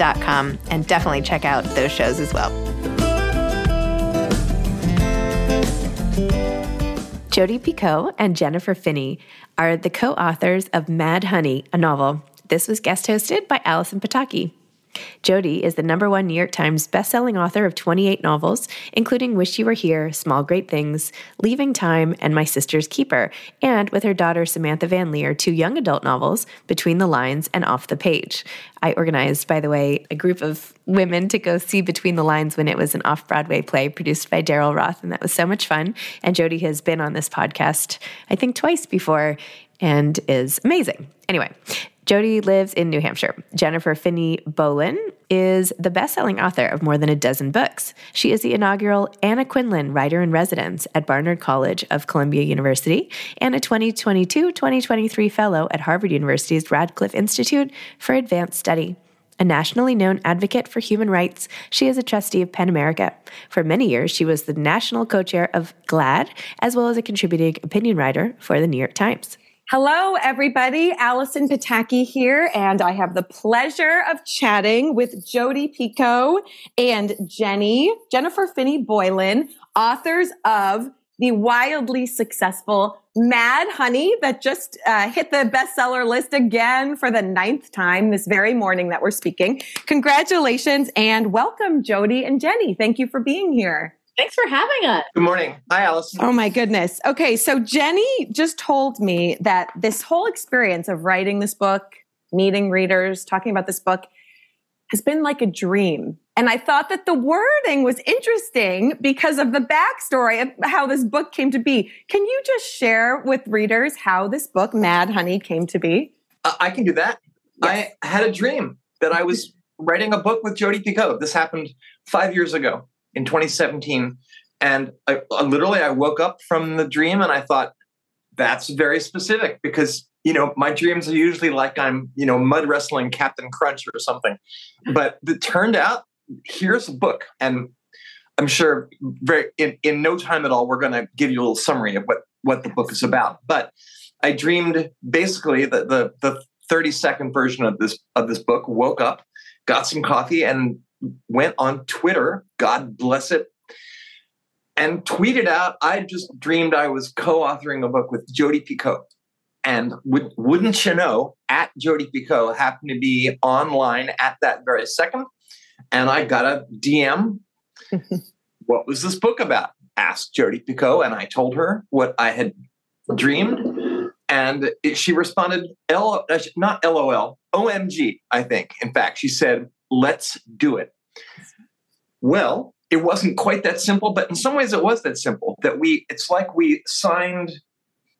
and definitely check out those shows as well. Jodi Picoult and Jennifer Finney are the co authors of Mad Honey, a novel. This was guest hosted by Allison Pataki. Jodi is the number one New York Times bestselling author of 28 novels, including Wish You Were Here, Small Great Things, Leaving Time, and My Sister's Keeper, and with her daughter Samantha Van Leer, two young adult novels, Between the Lines and Off the Page. I organized, by the way, a group of women to go see Between the Lines when it was an off Broadway play produced by Daryl Roth, and that was so much fun. And Jodi has been on this podcast, I think, twice before and is amazing. Anyway, Jodi lives in New Hampshire. Jennifer Finney Boylan is the best-selling author of more than a dozen books. She is the inaugural Anna Quindlen Writer in Residence at Barnard College of Columbia University and a 2022-2023 fellow at Harvard University's Radcliffe Institute for Advanced Study. A nationally known advocate for human rights, she is a trustee of PEN America. For many years, she was the national co chair of GLAAD, as well as a contributing opinion writer for the New York Times. Hello, everybody. Allison Pataki here, and I have the pleasure of chatting with Jodi Picoult and Jenny, Jennifer Finney Boylan, authors of the wildly successful Mad Honey that just uh, hit the bestseller list again for the ninth time this very morning that we're speaking. Congratulations and welcome, Jodi and Jenny. Thank you for being here. Thanks for having us. Good morning. Hi, Alice. Oh my goodness. Okay, so Jenny just told me that this whole experience of writing this book, meeting readers, talking about this book has been like a dream. And I thought that the wording was interesting because of the backstory of how this book came to be. Can you just share with readers how this book, Mad Honey, came to be? Uh, I can do that. Yes. I had a dream that I was writing a book with Jodi Picoult. This happened five years ago. In 2017. And I, I literally, I woke up from the dream and I thought, that's very specific because you know my dreams are usually like i'm you know mud wrestling captain crunch or something. But it turned out here's a book. And i'm sure very in, in no time at all we're going to give you a little summary of what what the book is about. But i dreamed basically the the, the 30 second version of this of this book woke up got some coffee and went on twitter god bless it and tweeted out, I just dreamed I was co authoring a book with Jodi Picoult. And would, wouldn't you know, at Jodi Picoult happened to be online at that very second. And I got a DM. what was this book about? Asked Jodi Picoult. And I told her what I had dreamed. And it, she responded, L, uh, not LOL, OMG, I think. In fact, she said, let's do it. Well, it wasn't quite that simple, but in some ways it was that simple. That we, it's like we signed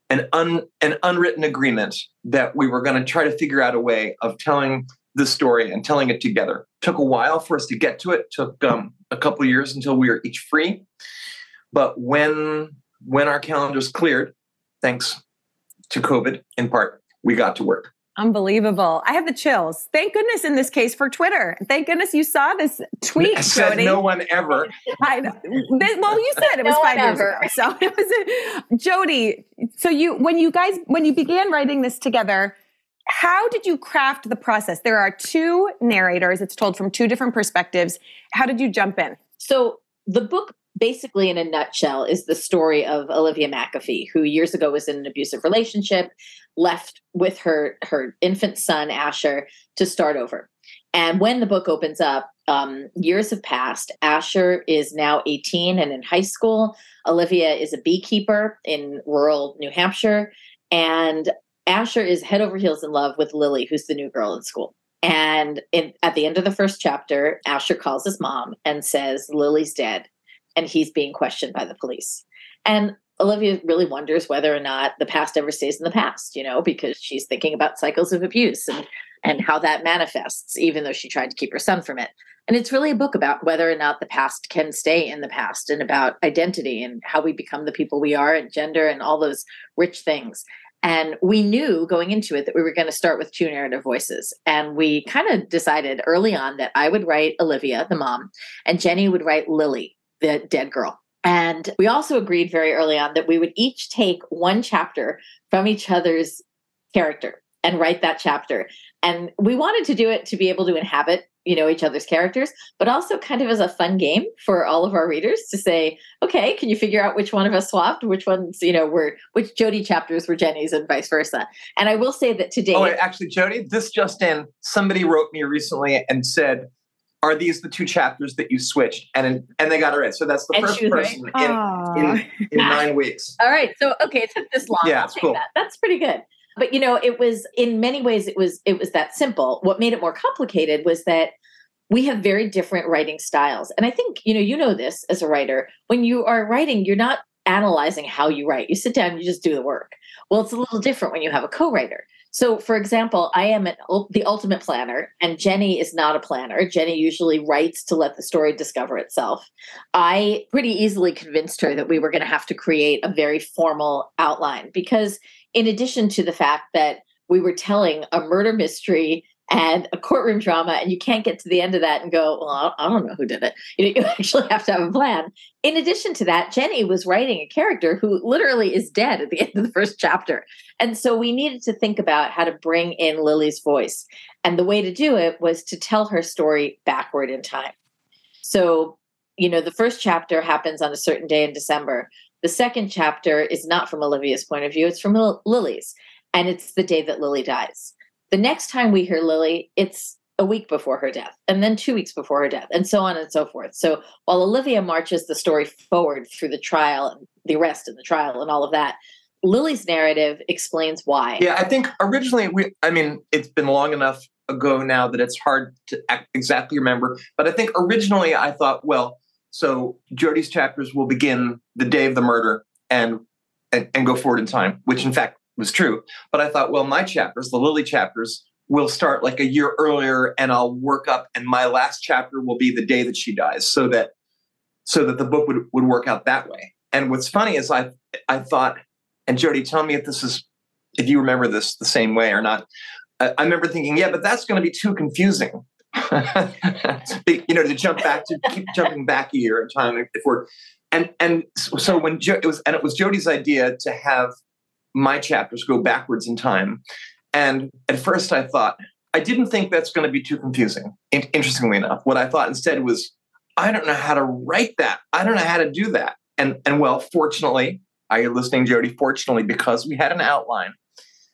an un, an unwritten agreement that we were going to try to figure out a way of telling the story and telling it together. Took a while for us to get to it. took um, a couple years until we were each free. But when when our calendars cleared, thanks to COVID in part, we got to work. Unbelievable. I have the chills. Thank goodness in this case for Twitter. Thank goodness you saw this tweet, I said Jodi. no one ever. I know. Well, you said it was No five years ever. ago. So it was a, Jodi. So you, when you guys, when you began writing this together, how did you craft the process? There are two narrators. It's told from two different perspectives. How did you jump in? So the book, basically in a nutshell, is the story of Olivia McAfee, who years ago was in an abusive relationship, left with her her infant son Asher to start over. And when the book opens up, um, years have passed. Asher is now 18 and in high school. Olivia is a beekeeper in rural New Hampshire. And Asher is head over heels in love with Lily, who's the new girl in school. And in, at the end of the first chapter, Asher calls his mom and says, Lily's dead, and he's being questioned by the police. And Olivia really wonders whether or not the past ever stays in the past, you know, because she's thinking about cycles of abuse and, and how that manifests, even though she tried to keep her son from it. And it's really a book about whether or not the past can stay in the past and about identity and how we become the people we are and gender and all those rich things. And we knew going into it that we were going to start with two narrative voices. And we kind of decided early on that I would write Olivia, the mom, and Jenny would write Lily, the dead girl. And we also agreed very early on that we would each take one chapter from each other's character and write that chapter. And we wanted to do it to be able to inhabit, you know, each other's characters, but also kind of as a fun game for all of our readers to say, okay, can you figure out which one of us swapped, which ones, you know, were which Jodi chapters were Jenny's and vice versa. And I will say that today Oh, wait, actually, Jodi, this just in. Somebody wrote me recently and said, "Are these the two chapters that you switched?" And and they got it right. So that's the And first was right. person in, in in nine weeks. All right. So okay, it took this long. Yeah, I'll it's take cool. that. That's pretty good. But you know, it was in many ways it was it was that simple. What made it more complicated was that we have very different writing styles. And I think, you know, you know this as a writer. When you are writing, you're not analyzing how you write. You sit down, you just do the work. Well, it's a little different when you have a co-writer. So, for example, I am an, the ultimate planner, and Jenny is not a planner. Jenny usually writes to let the story discover itself. I pretty easily convinced her that we were going to have to create a very formal outline because, in addition to the fact that we were telling a murder mystery and a courtroom drama, and you can't get to the end of that and go, Well, I don't know who did it. You, know, you actually have to have a plan. In addition to that, Jenny was writing a character who literally is dead at the end of the first chapter. And so we needed to think about how to bring in Lily's voice. And the way to do it was to tell her story backward in time. So, you know, the first chapter happens on a certain day in December. The second chapter is not from Olivia's point of view, it's from Lil- Lily's. And it's the day that Lily dies. The next time we hear Lily, it's a week before her death, and then two weeks before her death, and so on and so forth. So while Olivia marches the story forward through the trial and the arrest and the trial and all of that, Lily's narrative explains why. Yeah, I think originally we. I mean, it's been long enough ago now that it's hard to exactly remember. But I think originally I thought, well, so Jodi's chapters will begin the day of the murder and and, and go forward in time, which in fact was true. But I thought, well, my chapters, the Lily chapters, will start like a year earlier, and I'll work up, and my last chapter will be the day that she dies, so that so that the book would, would work out that way. And what's funny is I I thought, and Jodi, tell me if this is if you remember this the same way or not. I, I remember thinking, yeah, but that's going to be too confusing. you know, to jump back to keep jumping back a year in time if we're and and so when jo- it was and it was Jodi's idea to have my chapters go backwards in time. And at first I thought, I didn't think that's going to be too confusing. In- interestingly enough, what I thought instead was, I don't know how to write that. I don't know how to do that. And and well, fortunately, are you listening, Jodi? Fortunately, because we had an outline,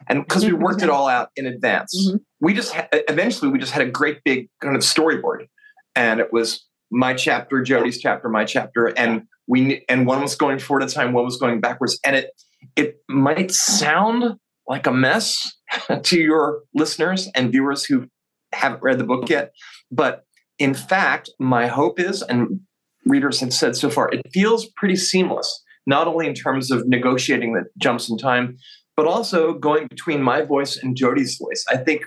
and because we worked it all out in advance, mm-hmm. we just ha- eventually we just had a great big kind of storyboard, and it was my chapter, Jodi's chapter, my chapter, and we and one was going forward at a time, one was going backwards, and it it might sound like a mess to your listeners and viewers who haven't read the book yet, but in fact, my hope is, and readers have said so far, it feels pretty seamless, not only in terms of negotiating the jumps in time, but also going between my voice and Jodi's voice. I think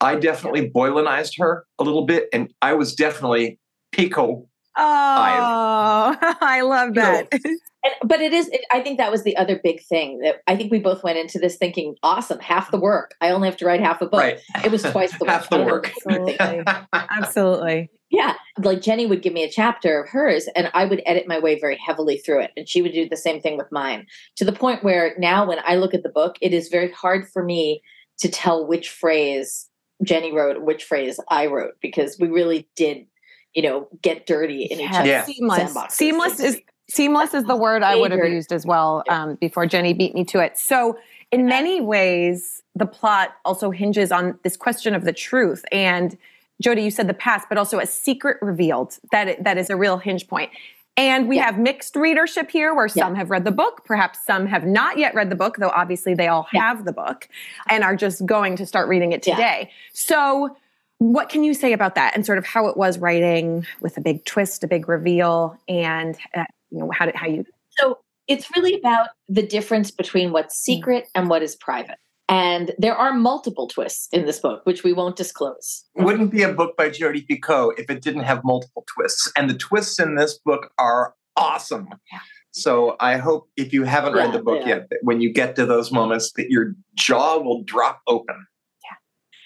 I definitely Boylanized her a little bit, and I was definitely Pico. Oh, I love that. You know, and, but it is, it, I think that was the other big thing that I think we both went into this thinking, awesome, half the work. I only have to write half a book. Right. It was twice the half work. the work. Absolutely. Absolutely. Yeah. Like Jenny would give me a chapter of hers and I would edit my way very heavily through it. And she would do the same thing with mine to the point where now when I look at the book, it is very hard for me to tell which phrase Jenny wrote, which phrase I wrote, because we really did you know, get dirty in each other's yeah. seamless. Seamless is Seamless is the word I would have used as well um, before Jenny beat me to it. So, in many ways, the plot also hinges on this question of the truth. And Jodi, you said the past, but also a secret revealed. That that is a real hinge point. And we yeah. have mixed readership here where some yeah. have read the book, perhaps some have not yet read the book, though obviously they all have the book and are just going to start reading it today. So, what can you say about that and sort of how it was writing with a big twist, a big reveal, and uh, you know how did how you so it's really about the difference between what's mm. secret and what is private and there are multiple twists in this book which we won't disclose it wouldn't be a book by jodi picoult if it didn't have multiple twists and the twists in this book are awesome yeah. so i hope if you haven't yeah, read the book yeah. yet that when you get to those moments that your jaw will drop open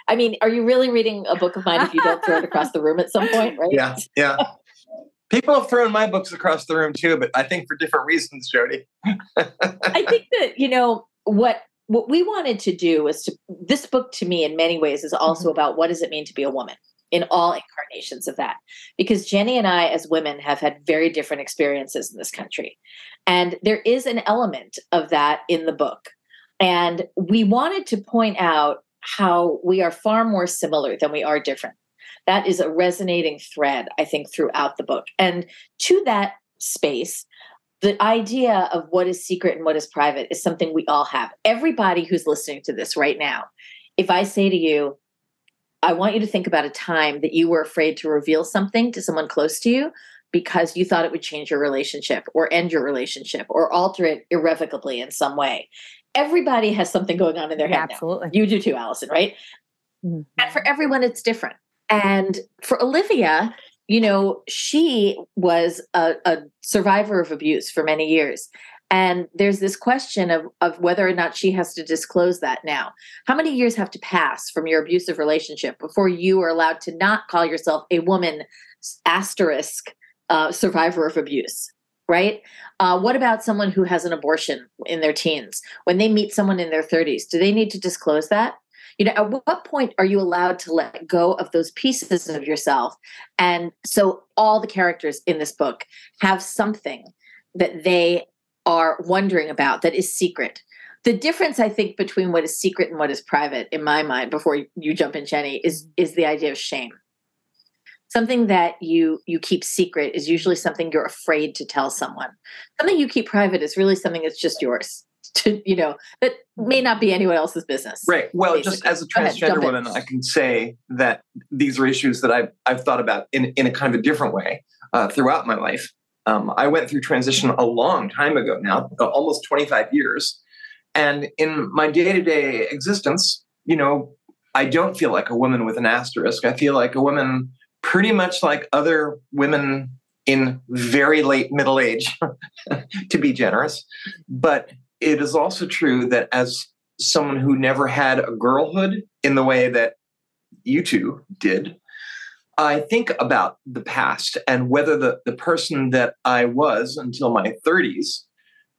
I mean, are you really reading a book of mine if you don't throw it across the room at some point, right? Yeah, yeah. People have thrown my books across the room too, but I think for different reasons, Jodi. I think that, you know, what what we wanted to do was to this book to me in many ways is also mm-hmm. about what does it mean to be a woman in all incarnations of that. Because Jenny and I as women have had very different experiences in this country. And there is an element of that in the book. And we wanted to point out how we are far more similar than we are different that is a resonating thread, I think, throughout the book. And to that space, the idea of what is secret and what is private is something we all have. Everybody who's listening to this right now, if I say to you, I want you to think about a time that you were afraid to reveal something to someone close to you because you thought it would change your relationship or end your relationship or alter it irrevocably in some way. Everybody has something going on in their head. Absolutely. Now. You do too, Allison, right? Mm-hmm. And for everyone, it's different. And for Olivia, you know, she was a, a, survivor of abuse for many years. And there's this question of, of whether or not she has to disclose that now. How many years have to pass from your abusive relationship before you are allowed to not call yourself a woman asterisk uh, survivor of abuse? Right? Uh, what about someone who has an abortion in their teens? When they meet someone in their 30s, do they need to disclose that? you know at what point are you allowed to let go of those pieces of yourself and so all the characters in this book have something that they are wondering about that is secret the difference i think between what is secret and what is private in my mind before you jump in jenny is is the idea of shame something that you you keep secret is usually something you're afraid to tell someone. Something you keep private is really something that's just yours to you know that may not be anyone else's business right. Well basically. just as a transgender ahead, woman in. i can say that these are issues that i've, I've thought about in, in a kind of a different way uh, throughout my life. Um, i went through transition a long time ago now almost 25 years. And in my day-to-day existence you know i don't feel like a woman with an asterisk. I feel like a woman pretty much like other women in very late middle age, to be generous. But it is also true that as someone who never had a girlhood in the way that you two did, I think about the past and whether the, the person that I was until my 30s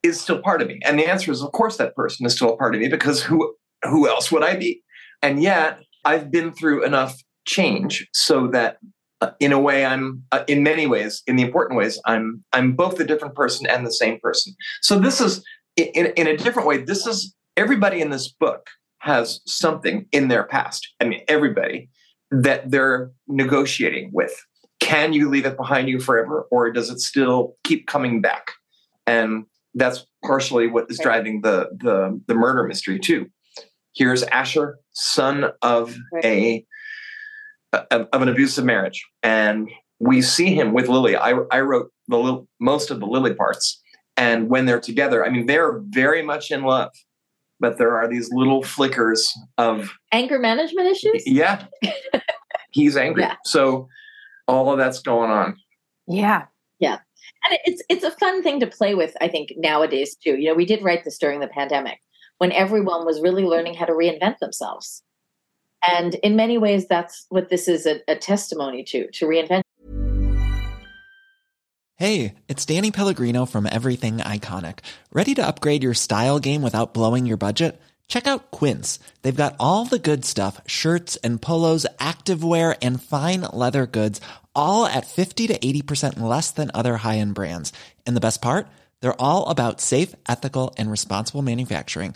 is still part of me. And the answer is, of course, that person is still a part of me because who who else would I be? And yet, I've been through enough change so that, uh, in a way, I'm uh, in many ways, in the important ways, I'm I'm both a different person and the same person. So this is in in a different way. This is everybody in this book has something in their past. I mean, everybody that they're negotiating with. Can you leave it behind you forever, or does it still keep coming back? And that's partially what is driving the the, the murder mystery too. Here's Asher, son of a, a of an abusive marriage, and we see him with Lily. I, I wrote the most of the Lily parts, and when they're together, I mean they're very much in love, but there are these little flickers of anger management issues. Yeah, he's angry. Yeah. So all of that's going on. Yeah. Yeah. And it's it's a fun thing to play with, I think, nowadays too. You know, we did write this during the pandemic when everyone was really learning how to reinvent themselves. And in many ways, that's what this is a, a testimony to, to reinvent. Hey, it's Danny Pellegrino from Everything Iconic. Ready to upgrade your style game without blowing your budget? Check out Quince. They've got all the good stuff shirts and polos, activewear, and fine leather goods, all at 50 to 80% less than other high end brands. And the best part? They're all about safe, ethical, and responsible manufacturing.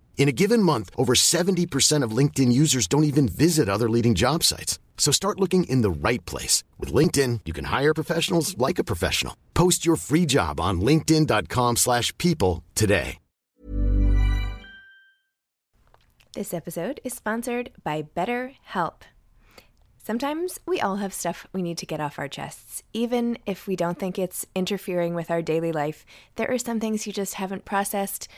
In a given month, over 70% of LinkedIn users don't even visit other leading job sites. So start looking in the right place. With LinkedIn, you can hire professionals like a professional. Post your free job on linkedin.com slash people today. This episode is sponsored by BetterHelp. Sometimes we all have stuff we need to get off our chests. Even if we don't think it's interfering with our daily life, there are some things you just haven't processed –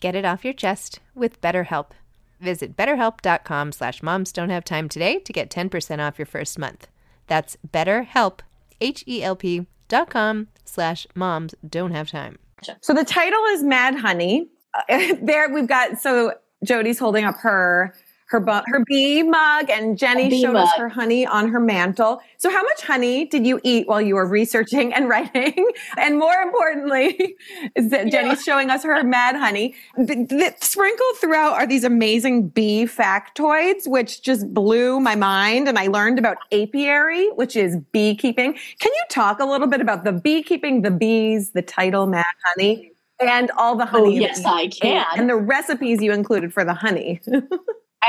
Get it off your chest with BetterHelp. Visit betterhelp.com slash moms don't have time today to get 10% off your first month. That's betterhelp, H-E-L-P dot com slash moms don't have time. So the title is Mad Honey. There we've got, so Jody's holding up her her bu- her bee mug, and Jenny showed mug. us her honey on her mantle. So, how much honey did you eat while you were researching and writing? And more importantly, is that yeah. Jenny's showing us her mad honey. The, the, sprinkled throughout are these amazing bee factoids, which just blew my mind. And I learned about apiary, which is beekeeping. Can you talk a little bit about the beekeeping, the bees, the title Mad Honey? And all the honey. Oh, yes, I can. And the recipes you included for the honey.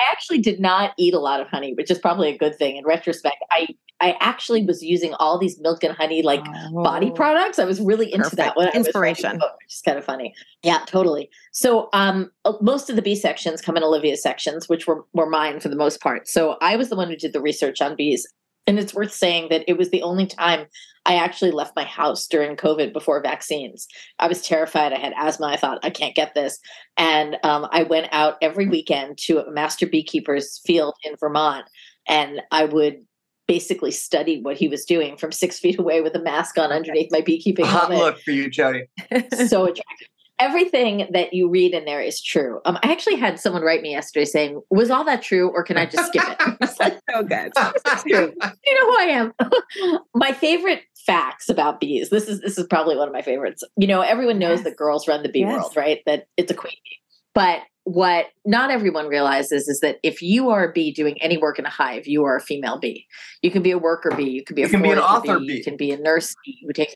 I actually did not eat a lot of honey, which is probably a good thing in retrospect. I I actually was using all these milk and honey like oh, body products. I was really into perfect. that one. Inspiration, book, which is kind of funny. Yeah, totally. So um, uh, most of the bee sections come in Olivia's sections, which were were mine for the most part. So I was the one who did the research on bees. And it's worth saying that it was the only time I actually left my house during COVID before vaccines. I was terrified. I had asthma. I thought, I can't get this. And um, I went out every weekend to a master beekeeper's field in Vermont. And I would basically study what he was doing from six feet away with a mask on underneath my beekeeping Hot helmet. look for you, Jodi. so attractive. Everything that you read in there is true. Um, I actually had someone write me yesterday saying, "Was all that true, or can I just skip it?" I was like, so good. true. You know who I am. my favorite facts about bees. This is this is probably one of my favorites. You know, everyone knows Yes. that girls run the bee Yes. world, right? That it's a queen bee. But what not everyone realizes is that if you are a bee doing any work in a hive, you are a female bee. You can be a worker bee, you can be a You can be an author bee, bee. you can be a nurse bee who takes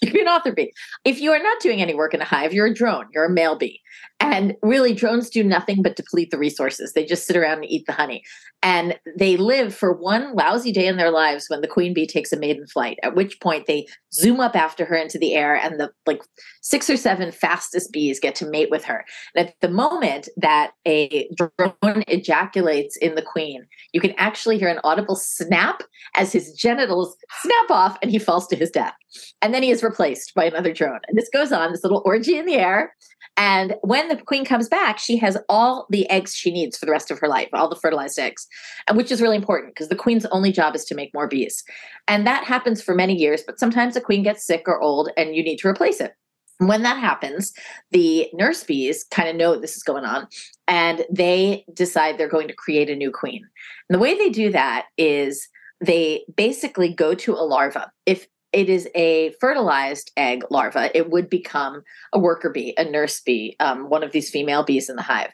you can be an author bee. If you are not doing any work in a hive, you're a drone, you're a male bee. And really, drones do nothing but deplete the resources. They just sit around and eat the honey. And they live for one lousy day in their lives when the queen bee takes a maiden flight, at which point they zoom up after her into the air, and the like six or seven fastest bees get to mate with her. And at the moment that a drone ejaculates in the queen, you can actually hear an audible snap as his genitals snap off and he falls to his death. And then he is replaced by another drone. And this goes on, this little orgy in the air. And when the queen comes back, she has all the eggs she needs for the rest of her life, all the fertilized eggs, which is really important because the queen's only job is to make more bees. And that happens for many years, but sometimes the queen gets sick or old and you need to replace it. When that happens, the nurse bees kind of know this is going on and they decide they're going to create a new queen. And the way they do that is they basically go to a larva. If it is a fertilized egg larva, it would become a worker bee, a nurse bee, um, one of these female bees in the hive.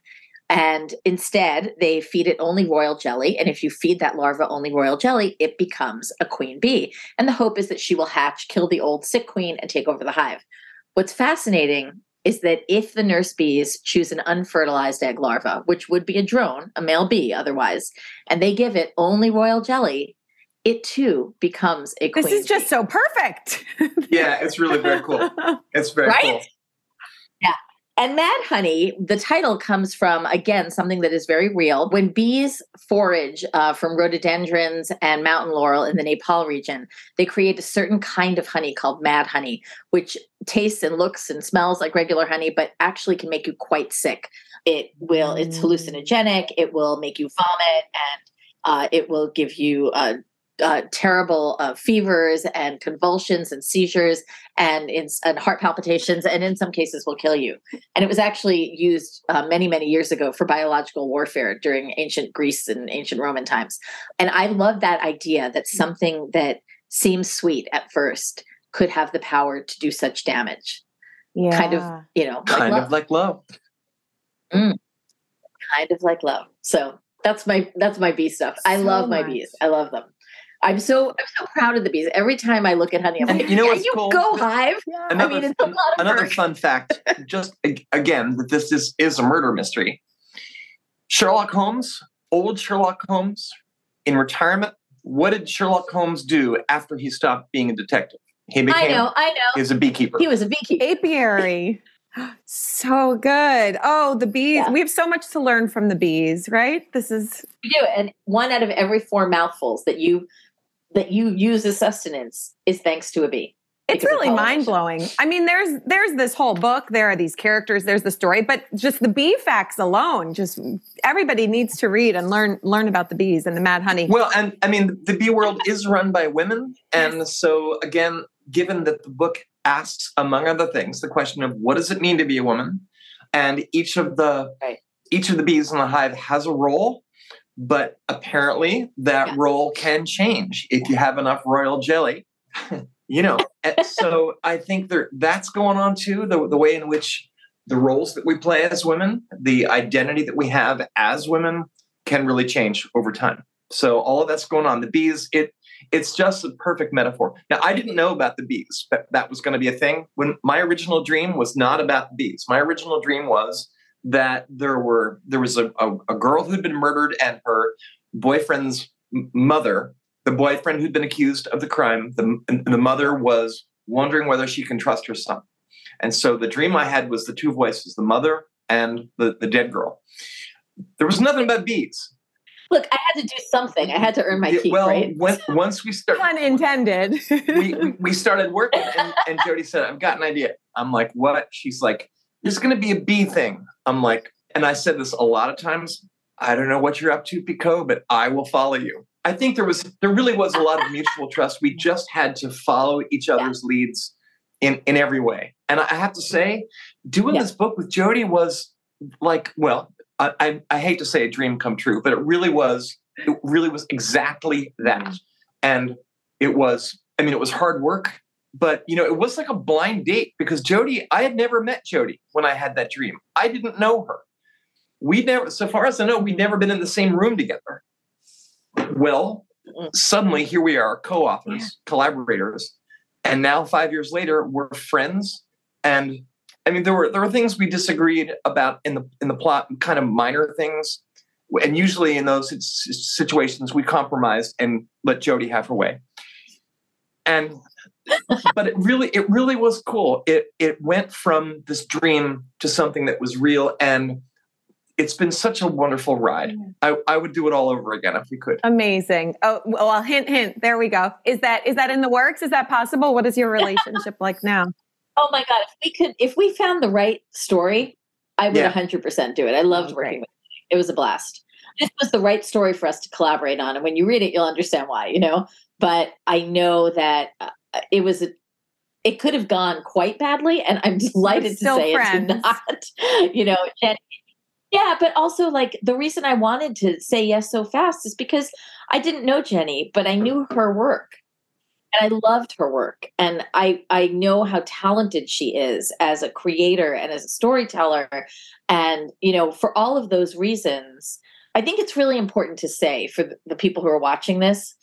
And instead, they feed it only royal jelly. And if you feed that larva only royal jelly, it becomes a queen bee. And the hope is that she will hatch, kill the old sick queen, and take over the hive. What's fascinating is that if the nurse bees choose an unfertilized egg larva, which would be a drone, a male bee otherwise, and they give it only royal jelly, it too becomes a queen. This is just bee. so perfect. Yeah, it's really very cool. It's very Right? cool. And Mad Honey, the title comes from, again, something that is very real. When bees forage uh, from rhododendrons and mountain laurel in the Nepal region, they create a certain kind of honey called Mad Honey, which tastes and looks and smells like regular honey, but actually can make you quite sick. It will, it's hallucinogenic, it will make you vomit, and uh, it will give you uh, uh, terrible uh, fevers and convulsions and seizures and, in, and heart palpitations, and in some cases will kill you. And it was actually used uh, many, many years ago for biological warfare during ancient Greece and ancient Roman times. And I love that idea that something that seems sweet at first could have the power to do such damage. yeah. Kind of, you know, like Kind love. of like love. kind of like love. So that's my that's my bee stuff. I So love my much. bees. I love them. I'm so I'm so proud of the bees. Every time I look at honey, I'm And like, you know yeah, what's you cool? go hive. Another, I mean, it's a lot of another work. fun fact, just again, that this is, is a murder mystery. Sherlock Holmes, old Sherlock Holmes, in retirement, what did Sherlock Holmes do after he stopped being a detective? He became I know, I know. he was a beekeeper. He was a beekeeper. apiary. So good. Oh, the bees. Yeah. We have so much to learn from the bees, right? This is You do, and one out of every four mouthfuls that you that you use as sustenance is thanks to a bee. it's really mind blowing. I mean, there's there's this whole book. There are these characters. There's the story, but just the bee facts alone, just everybody needs to read and learn learn about the bees and the mad honey. Well, and I mean, the bee world is run by women. And so, again, given that the book asks, among other things, the question of what does it mean to be a woman? And each of the Right. each of the bees in the hive has a role, but apparently that Yeah. role can change if you have enough royal jelly. you know, so I think there that's going on too. The the way in which the roles that we play as women, the identity that we have as women, can really change over time. So all of that's going on. The bees, it it's just a perfect metaphor. Now I didn't know about the bees, but that was going to be a thing. When my original dream was not about the bees. My original dream was that there were there was a, a, a girl who'd been murdered and her boyfriend's m- mother, the boyfriend who'd been accused of the crime, the, and the mother was wondering whether she can trust her son. And so the dream I had was the two voices, the mother and the, the dead girl. There was nothing about bees. Look, I had to do something. I had to earn my Yeah, keep, well, right? when, once we start, Pun intended. we, we- we started working, and, and Jodi said, "I've got an idea." I'm like, "What?" She's like, "There's going to be a bee thing." I'm like, and I said this a lot of times. I don't know what you're up to, Picoult, but I will follow you. I think there was, there really was a lot of mutual trust. We just had to follow each other's leads in in every way. And I have to say, doing Yeah. this book with Jodi was like, well, I, I, I hate to say a dream come true, but it really was. It really was exactly that. Mm. And it was, I mean, it was hard work, but you know, it was like a blind date because Jodi, I had never met Jodi when I had that dream. I didn't know her. We never, so far as I know, we'd never been in the same room together. Well, mm. suddenly here we are, co-authors, collaborators, and now five years later, we're friends. And I mean, there were there were things we disagreed about in the in the plot, kind of minor things. And usually in those situations, we compromised and let Jodi have her way. And but it really it really was cool. It it went from this dream to something that was real, and it's been such a wonderful ride. I, I would do it all over again if we could. Amazing. Oh, well, hint, hint. There we go. Is that is that in the works? Is that possible? What is your relationship like now? Oh my god! If we could, if we found the right story, I would Yeah. hundred percent do it. I loved Oh, working great. with. You. It was a blast. This was the right story for us to collaborate on, and when you read it, you'll understand why. You know, but I know that uh, Uh, it was. A, it could have gone quite badly, and I'm delighted to say friends. it did not. You know, Jenny. Yeah, but also like the reason I wanted to say yes so fast is because I didn't know Jenny, but I knew her work and I loved her work and I I know how talented she is as a creator and as a storyteller and you know for all of those reasons I think it's really important to say for the people who are watching this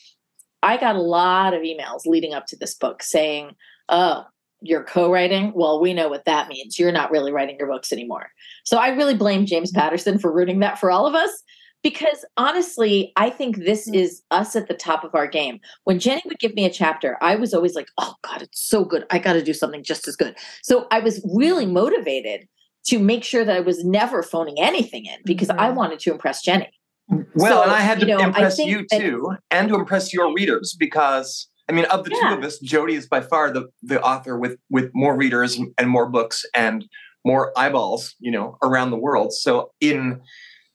I got a lot of emails leading up to this book saying oh you're co-writing well we know what that means you're not really writing your books anymore so I really blame James mm-hmm. Patterson for ruining that for all of us because honestly, I think this mm. is us at the top of our game. When Jenny would give me a chapter, I was always like, oh God, it's so good. I got to do something just as good. So I was really mm-hmm. motivated to make sure that I was never phoning anything in because I mm-hmm. wanted to impress Jenny. Well, So, and I had to you know, impress you that- too, and to impress your readers because I mean, of the Yeah. two of us, Jodi is by far the the author with with more readers and, and more books and more eyeballs, you know, around the world. So in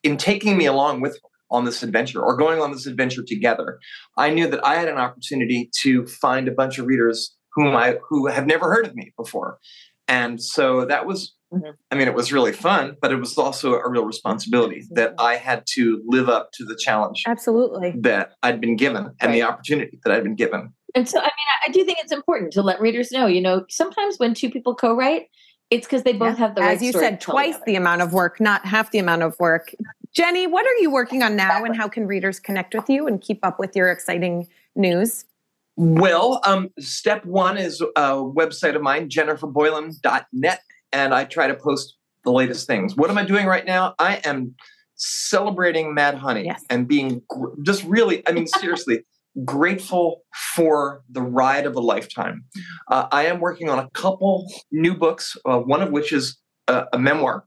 in taking me along with on this adventure or going on this adventure together, I knew that I had an opportunity to find a bunch of readers whom I who have never heard of me before. And so that was Mhm. I mean, it was really fun, but it was also a real responsibility that I had to live up to the challenge Absolutely. that I'd been given and the opportunity that I'd been given. And so, I mean, I- I do think it's important to let readers know, you know, sometimes when two people co write, it's because they both Yeah. have the right As you story said, to tell twice the amount of work, not half the amount of work. Jenny, what are you working on now, and how can readers connect with you and keep up with your exciting news? Well, um, step one is a website of mine, jenniferboylan.net, and I try to post the latest things. What am I doing right now? I am celebrating Mad Honey Yes. and being gr- just really, I mean, seriously, grateful for the ride of a lifetime. Uh, I am working on a couple new books, uh, one of which is a, a memoir,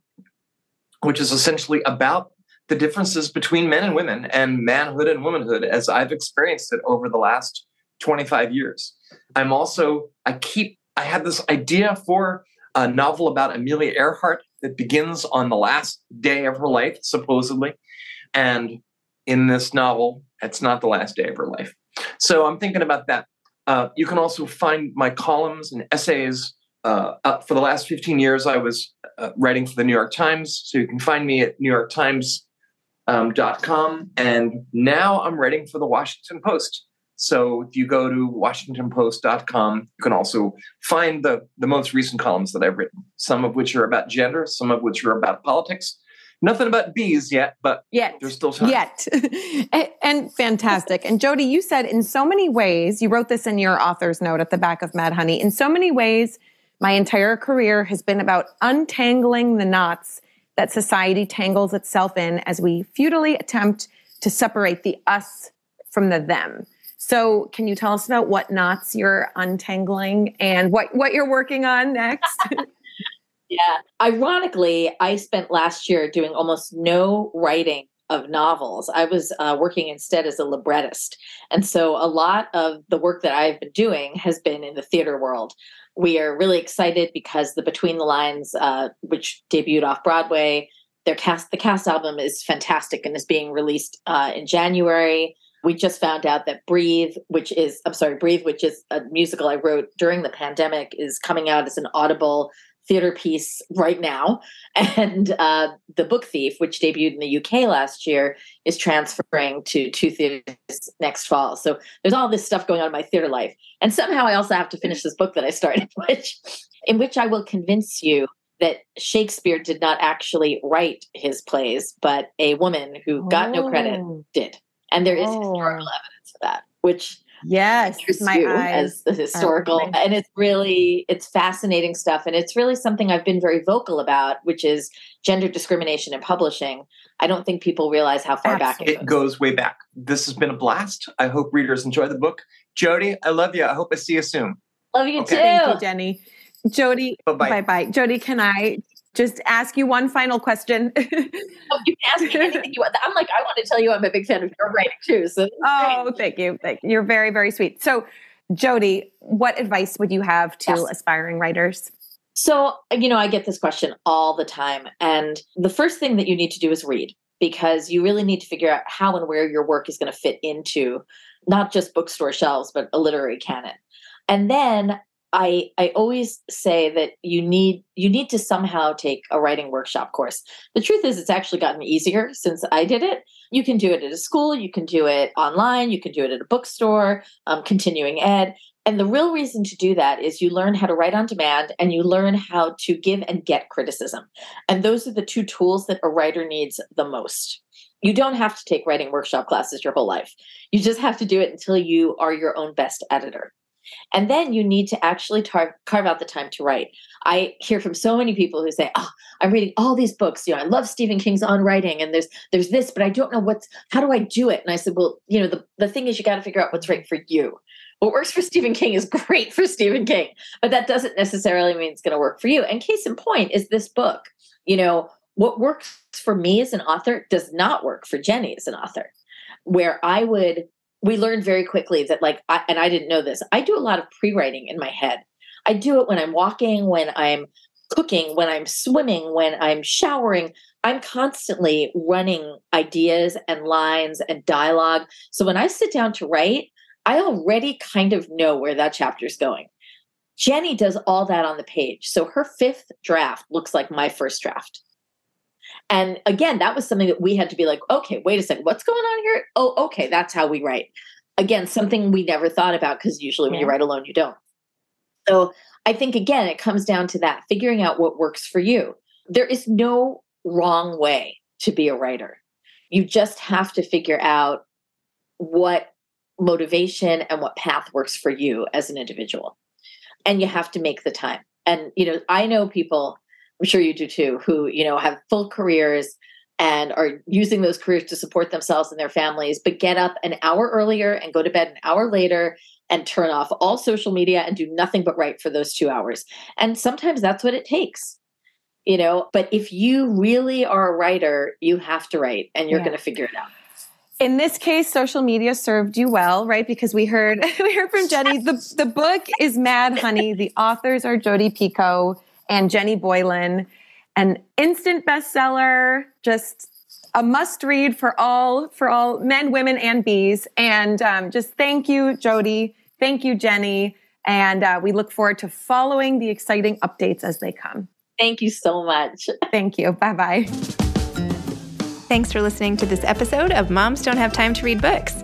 which is essentially about the differences between men and women and manhood and womanhood as I've experienced it over the last 25 years. I'm also, I keep, I had this idea for a novel about Amelia Earhart that begins on the last day of her life, supposedly. And in this novel, it's not the last day of her life. So I'm thinking about that. Uh, you can also find my columns and essays. Uh, for the last 15 years, I was uh, writing for the New York Times. So you can find me at New York Times um. And now I'm writing for the Washington Post. So if you go to WashingtonPost.com, you can also find the, the most recent columns that I've written, some of which are about gender, some of which are about politics. Nothing about bees yet, but Yet. there's still time. Yet. and, and fantastic. And Jodi, you said in so many ways, you wrote this in your author's note at the back of Mad Honey. In so many ways, my entire career has been about untangling the knots that society tangles itself in as we futilely attempt to separate the us from the them. So, can you tell us about what knots you're untangling and what, what you're working on next? Yeah. Ironically, I spent last year doing almost no writing of novels. I was uh, working instead as a librettist. And so a lot of the work that I've been doing has been in the theater world. We are really excited because the Between the Lines, uh, which debuted off Broadway, their cast, the cast album is fantastic and is being released uh, in January. We just found out that Breathe, which is, I'm sorry, Breathe, which is a musical I wrote during the pandemic, is coming out as an audible theater piece right now. And uh, The Book Thief, which debuted in the UK last year, is transferring to two theaters next fall. So there's all this stuff going on in my theater life. And somehow I also have to finish this book that I started, which in which I will convince you that Shakespeare did not actually write his plays, but a woman who got no credit Oh. did. And there is Oh. historical evidence for that, which Yes, interests my you eyes. as the historical opening. and it's really it's fascinating stuff and it's really something i've been very vocal about which is gender discrimination in publishing i don't think people realize how far back it It goes way back. This has been a blast. I hope readers enjoy the book. Jodi, I love you. I hope I see you soon. love you Okay. too Thank you, Jenny. Jodi, Bye-bye. bye bye. Jodi, can I just ask you one final question? Oh, you can ask me anything you want i'm like i want to tell you i'm a big fan of your writing too so oh, thank you. Thank you. You're very, very sweet. So, Jodi, what advice would you have to Yes. aspiring writers? So, you know, I get this question all the time. And the first thing that you need to do is read because you really need to figure out how and where your work is going to fit into not just bookstore shelves, but a literary canon. And then I I always say that you need you need to somehow take a writing workshop course. The truth is it's actually gotten easier since I did it. You can do it at a school, you can do it online, you can do it at a bookstore, um, continuing ed. And the real reason to do that is you learn how to write on demand and you learn how to give and get criticism. And those are the two tools that a writer needs the most. You don't have to take writing workshop classes your whole life. You just have to do it until you are your own best editor. And then you need to actually tar- carve out the time to write. I hear from so many people who say, "Oh, I'm reading all these books. You know, I love Stephen King's on writing, and there's there's this, but I don't know what's how do I do it?" And I said, "Well, you know, the the thing is, you got to figure out what's right for you. What works for Stephen King is great for Stephen King, but that doesn't necessarily mean it's going to work for you. And case in point is this book. You know, what works for me as an author does not work for Jenny as an author. Where I would we learned very quickly that like I, and i didn't know this i do a lot of pre-writing in my head. I do it when i'm walking when i'm cooking when i'm swimming when i'm showering. I'm constantly running ideas and lines and dialogue. So when i sit down to write i already kind of know where that chapter is going. Jenny does all that on the page. So her fifth draft looks like my first draft and again, that was something that we had to be like, okay, wait a second, what's going on here? Oh, okay, that's how we write. Again, something we never thought about because usually when you write alone, you don't. So I think, again, it comes down to that figuring out what works for you. There is no wrong way to be a writer. You just have to figure out what motivation and what path works for you as an individual. And you have to make the time. And, you know, I know people I'm sure you do too, who, you know, have full careers and are using those careers to support themselves and their families, but get up an hour earlier and go to bed an hour later and turn off all social media and do nothing but write for those two hours. And sometimes that's what it takes, you know. But if you really are a writer, you have to write and you're Yeah. going to figure it out. In this case, social media served you well, right? Because we heard we heard from Jenny. The the book is Mad Honey. The authors are Jodi Picoult and Jenny Boylan. An instant bestseller, just a must read for all for all men, women, and bees. And um, just thank you, Jodi. Thank you, Jenny. And uh, we look forward to following the exciting updates as they come. Thank you so much. Thank you. Bye bye. Thanks for listening to this episode of Moms Don't Have Time to Read Books.